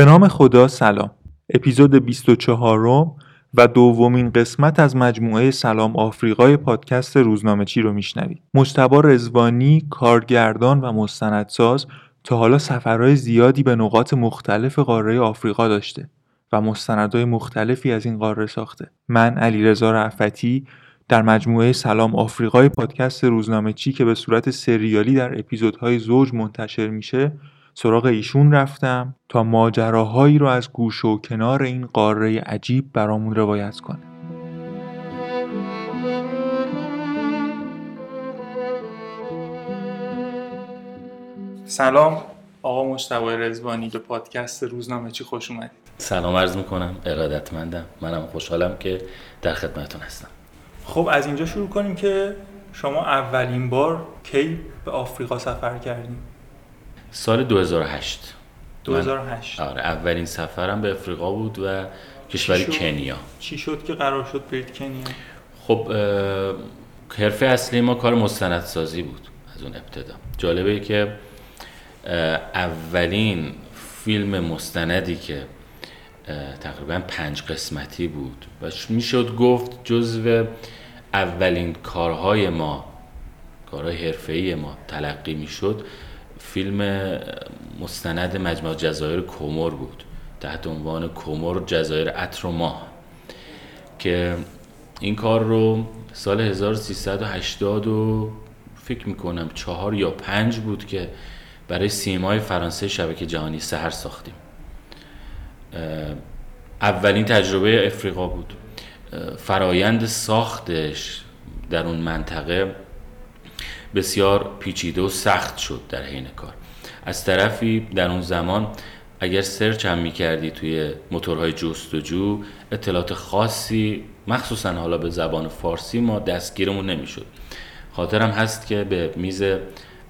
به نام خدا سلام. اپیزود 24 و دومین قسمت از مجموعه سلام آفریقای پادکست روزنامه چی رو میشنوید. مجتبا رزوانی کارگردان و مستندساز تا حالا سفرهای زیادی به نقاط مختلف قاره آفریقا داشته و مستندهای مختلفی از این قاره ساخته. من علیرضا رعفتی در مجموعه سلام آفریقای پادکست روزنامه چی که به صورت سریالی در اپیزودهای زوج منتشر میشه سراغ ایشون رفتم تا ماجراهایی رو از گوش و کنار این قاره عجیب برامون روایت کنه. سلام آقا مشتبه رزوانی به پادکست روزنامه چی خوش اومدید؟ سلام عرض می‌کنم ارادتمندم. منم خوشحالم که در خدمتتون هستم. خب از اینجا شروع کنیم که شما اولین بار کی به آفریقا سفر کردیم سال 2008 2008 آره اولین سفرم به افریقا بود و کشور کنیا. چی شد که قرار شد برید کنیا؟ خب حرفه اصلی ما کار مستندسازی بود از اون ابتدا. جالبه که اولین فیلم مستندی که تقریبا پنج قسمتی بود. و می‌شد گفت جزو اولین کارهای ما کارهای حرفه‌ای ما تلقی می‌شد. فیلم مستند مجموع جزایر کومور بود تحت عنوان کومور جزایر عطر و ماه که این کار رو سال 1380 و فکر می‌کنم چهار یا پنج بود که برای سیمای فرانسه شبکه جهانی سهر ساختیم. اولین تجربه افریقا بود. فرایند ساختش در اون منطقه بسیار پیچیده و سخت شد در حین کار. از طرفی در اون زمان اگر سرچ هم می‌کردی توی موتورهای جستجو اطلاعات خاصی مخصوصا حالا به زبان فارسی ما دستگیرمون نمی‌شد. خاطرم هست که به میز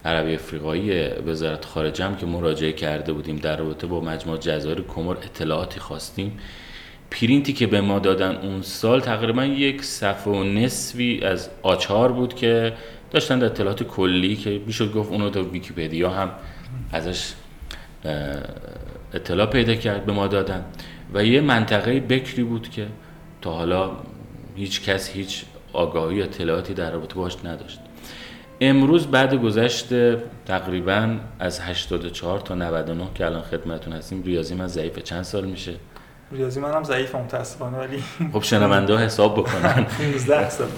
عربی افریقایی وزارت خارجه هم که مراجعه کرده بودیم در رابطه با مجموعه جزایر کمر اطلاعاتی خواستیم. پرینتی که به ما دادن اون سال تقریبا یک صفحه و نصفی از آچار بود که داشتن اطلاعات کلی که می‌شد گفت اونو تو ویکیپدیا هم ازش اطلاع پیدا کرد به ما دادن. و یه منطقه بکری بود که تا حالا هیچ کس هیچ آگاهی یا اطلاعاتی در رابطه باش نداشت. امروز بعد گذشت تقریبا از 84 تا 99 که الان خدمتون هستیم ریاضی من ضعیف چند سال میشه؟ ریاضی منم ضعیف متاسفانه ولی خب شنونده حساب بکنن. 15 سال.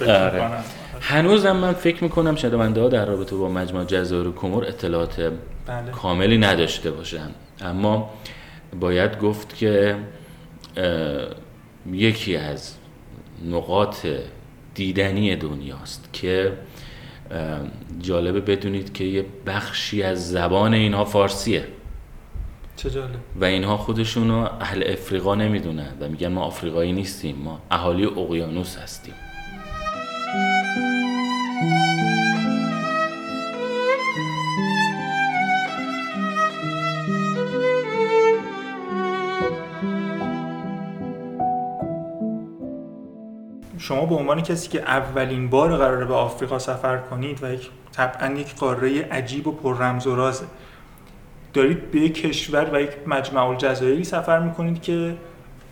هنوزم من فکر می‌کنم شنونده ها در رابطه با مجموعه جزایر کمر اطلاعات بله. کاملی نداشته باشن. اما باید گفت که یکی از نقاط دیدنی دنیاست که جالبه بدونید که یه بخشی از زبان اینها فارسیه. چه جالب. و اینها خودشونو اهل افریقا نمی‌دونن و میگن ما آفریقایی نیستیم ما اهالی اقیانوس هستیم. شما به عنوان کسی که اولین بار قراره به آفریقا سفر کنید و یک طبعا یک قاره عجیب و پر رمز و رازه دارید به یک کشور و یک مجمع الجزایری سفر می‌کنید که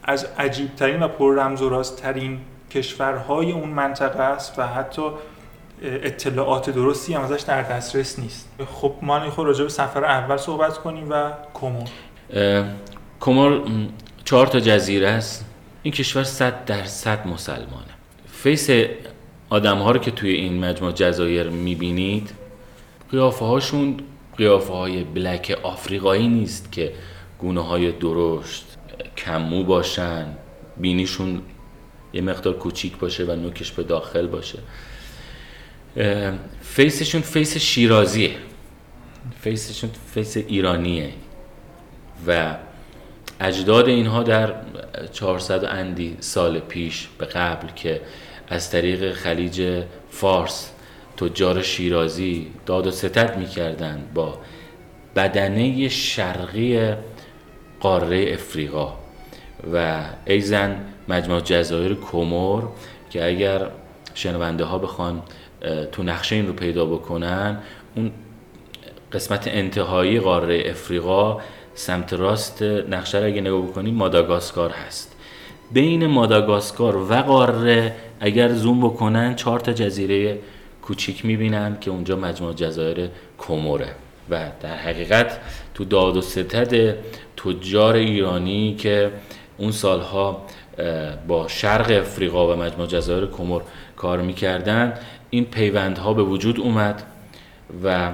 از عجیب ترین و پر رمز و رازترین کشورهای اون منطقه است و حتی اطلاعات درستی هم ازش در دسترس نیست. خب ما خود راجع به سفر اول صحبت کنیم و کومور کومور چهار تا جزیره است. این کشور صد درصد مسلمانه. فیس آدم ها رو که توی این مجموع جزایر می‌بینید قیافه هاشون قیافه های black آفریقایی نیست که گونه های درشت کمو باشن بینیشون یه مقدار کوچیک باشه و نوکش به داخل باشه. face شون face شیرازیه. face شون face ایرانیه. و اجداد اینها در 400 اندی سال پیش به قبل که از طریق خلیج فارس. تجار شیرازی داد و ستد می‌کردند با بدنه شرقی قاره افریقا. و ایزن مجموع جزایر کومور که اگر شنونده ها بخوان تو نقشه این رو پیدا بکنن اون قسمت انتهایی قاره افریقا سمت راست نقشه رو اگه نگاه بکنیم ماداگاسکار هست. بین ماداگاسکار و قاره اگر زوم بکنن چهار تا جزیره کوچیک می‌بینن که اونجا مجموع جزایر کوموره. و در حقیقت تو داد و ستد تجار ایرانی که اون سالها با شرق افریقا و مجموع جزایر کومور کار می‌کردن این پیوندها به وجود اومد و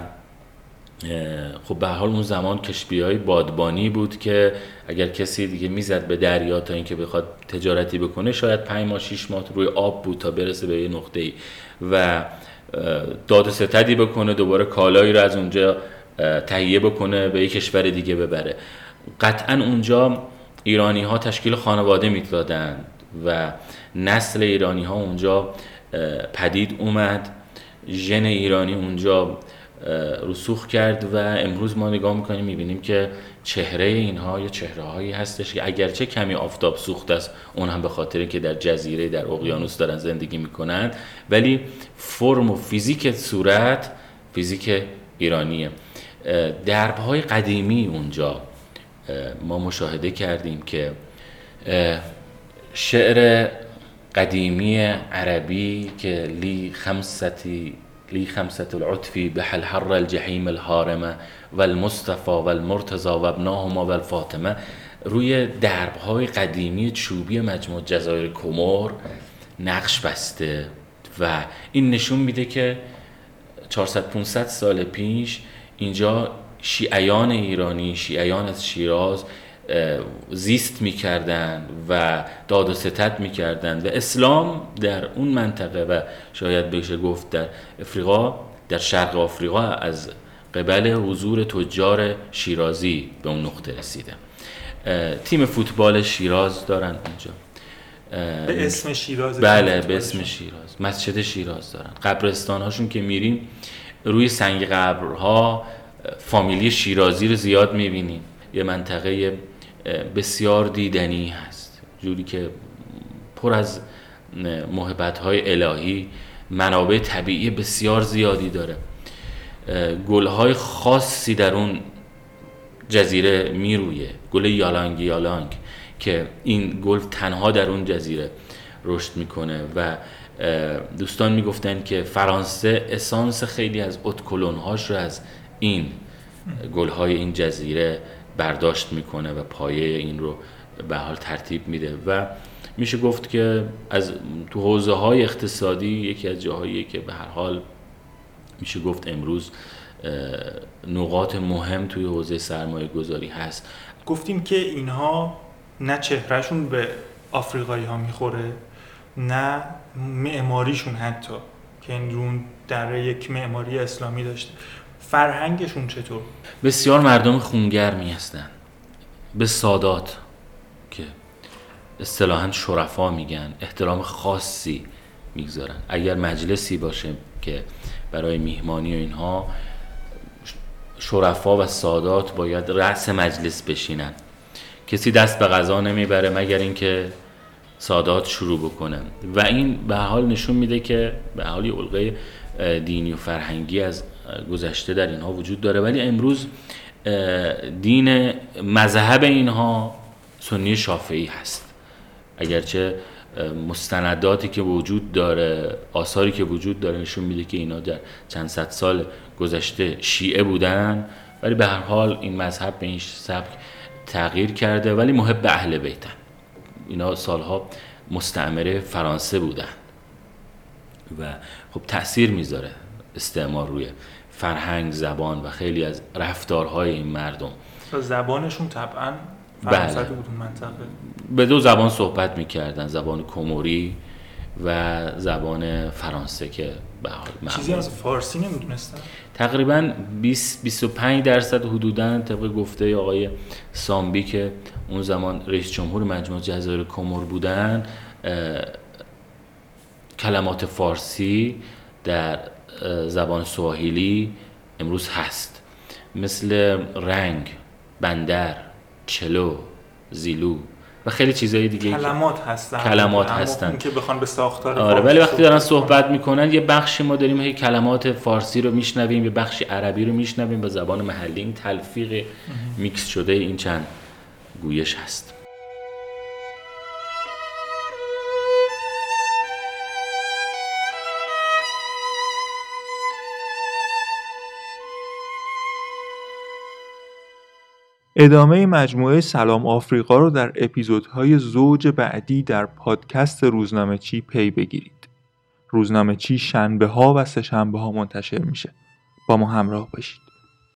خب به حال اون زمان کشبی های بادبانی بود که اگر کسی دیگه می‌زد به دریا تا اینکه بخواد تجارتی بکنه شاید پنج ماه شیش ماه روی آب بود تا برسه به یه نقطه ای و داد ستدی بکنه دوباره کالایی رو از اونجا تهیه بکنه به یک کشور دیگه ببره. قطعا اونجا ایرانی ها تشکیل خانواده می‌دادند و نسل ایرانی ها اونجا پدید اومد. ژن ایرانی اونجا رسوخ کرد و امروز ما نگاه می‌کنیم می‌بینیم که چهره اینها یا چهره هایی هستش که اگرچه کمی آفتاب سوخت است اون هم به خاطر که در جزیره در اقیانوس دارن زندگی می‌کنند. ولی فرم و فیزیک صورت فیزیک ایرانیه. درب های قدیمی اونجا ما مشاهده کردیم که شعر قدیمی عربی که لی خمستی لی خمسة العطفی به حر الجحیم الهارمه و المصطفى و المرتضى و ابناهما و الفاطمه. روی درب های قدیمی چوبی مجموع جزایر کمور نقش بسته و این نشون میده که 400 500 سال پیش اینجا شیعیان ایرانی شیعیان از شیراز زیست می‌کردن و داد و ستت می‌کردن و اسلام در اون منطقه و شاید بشه گفت در افریقا در شرق آفریقا از قبل حضور تجار شیرازی به اون نقطه رسیده. تیم فوتبال شیراز دارن اونجا به اسم شیراز بله به اسم شیراز. مسجد شیراز دارن. قبرستان هاشون که میریم روی سنگ قبرها فامیلی شیرازی رو زیاد می‌بینیم. یه منطقه بسیار دیدنی هست. جوری که پر از محبت های الهی منابع طبیعی بسیار زیادی داره. گل های خاصی در اون جزیره میرویه گل یالانگ یالانگ که این گل تنها در اون جزیره رشد می‌کنه و دوستان می‌گفتن که فرانسه اسانس خیلی از اتکلون هاش رو از این گل های این جزیره برداشت می‌کنه و پایه این رو به حال ترتیب میده. و میشه گفت که از تو حوزه های اقتصادی یکی از جاهایی که به هر حال میشه گفت امروز نقاط مهم توی حوزه سرمایه گذاری هست. گفتیم که اینها نه چهرهشون به آفریقایی ها می‌خوره نه معماریشون حتی که این در یک معماری اسلامی داشته. فرهنگشون چطور؟ بسیار مردم خونگرمی هستن. به سادات که اصطلاحا شرفا میگن احترام خاصی می‌گذارن. اگر مجلسی باشه که برای میهمانی و اینها شرفا و سادات باید رأس مجلس بشینن. کسی دست به غذا نمی‌بره مگر اینکه سادات شروع بکنن. و این به حال نشون میده که به حال علقه دینی و فرهنگی از گذشته در اینها وجود داره. ولی امروز دین مذهب اینها سنی شافعی هست. اگرچه مستنداتی که وجود داره آثاری که وجود داره نشون میده که اینا در چند صد سال گذشته شیعه بودن ولی به هر حال این مذهب به این سبک تغییر کرده. ولی محب اهل بیتن. اینا سالها مستعمره فرانسه بودن. و خب تاثیر می‌ذاره. استعمار روی فرهنگ زبان و خیلی از رفتارهای این مردم. زبانشون طبعا بله. بود منطقه. به دو زبان صحبت می‌کردن زبان کوموری و زبان فرانسه که به حال چیزی از فارسی نمی‌دونستن تقریبا 20 25 درصد حدودا طبق گفته آقای سامبی که اون زمان رئیس جمهور مجموعه جزایر کومور بودن کلمات فارسی در زبان سواحیلی امروز هست. مثل رنگ، بندر، چلو، زیلو، و خیلی چیزای دیگه کلمات هستن. کلمات هستن. که بخوان به ساختار آره ولی وقتی دارن صحبت می‌کنن یه بخشی ما داریم هی کلمات فارسی رو میشنویم یه بخشی عربی رو میشنویم به زبان محلی این تلفیق میکس شده این چند گویش هست. ادامه مجموعه سلام آفریقا رو در اپیزودهای زوج بعدی در پادکست روزنامه چی پی بگیرید. روزنامه چی شنبه ها و سه شنبه ها منتشر میشه. با ما همراه باشید.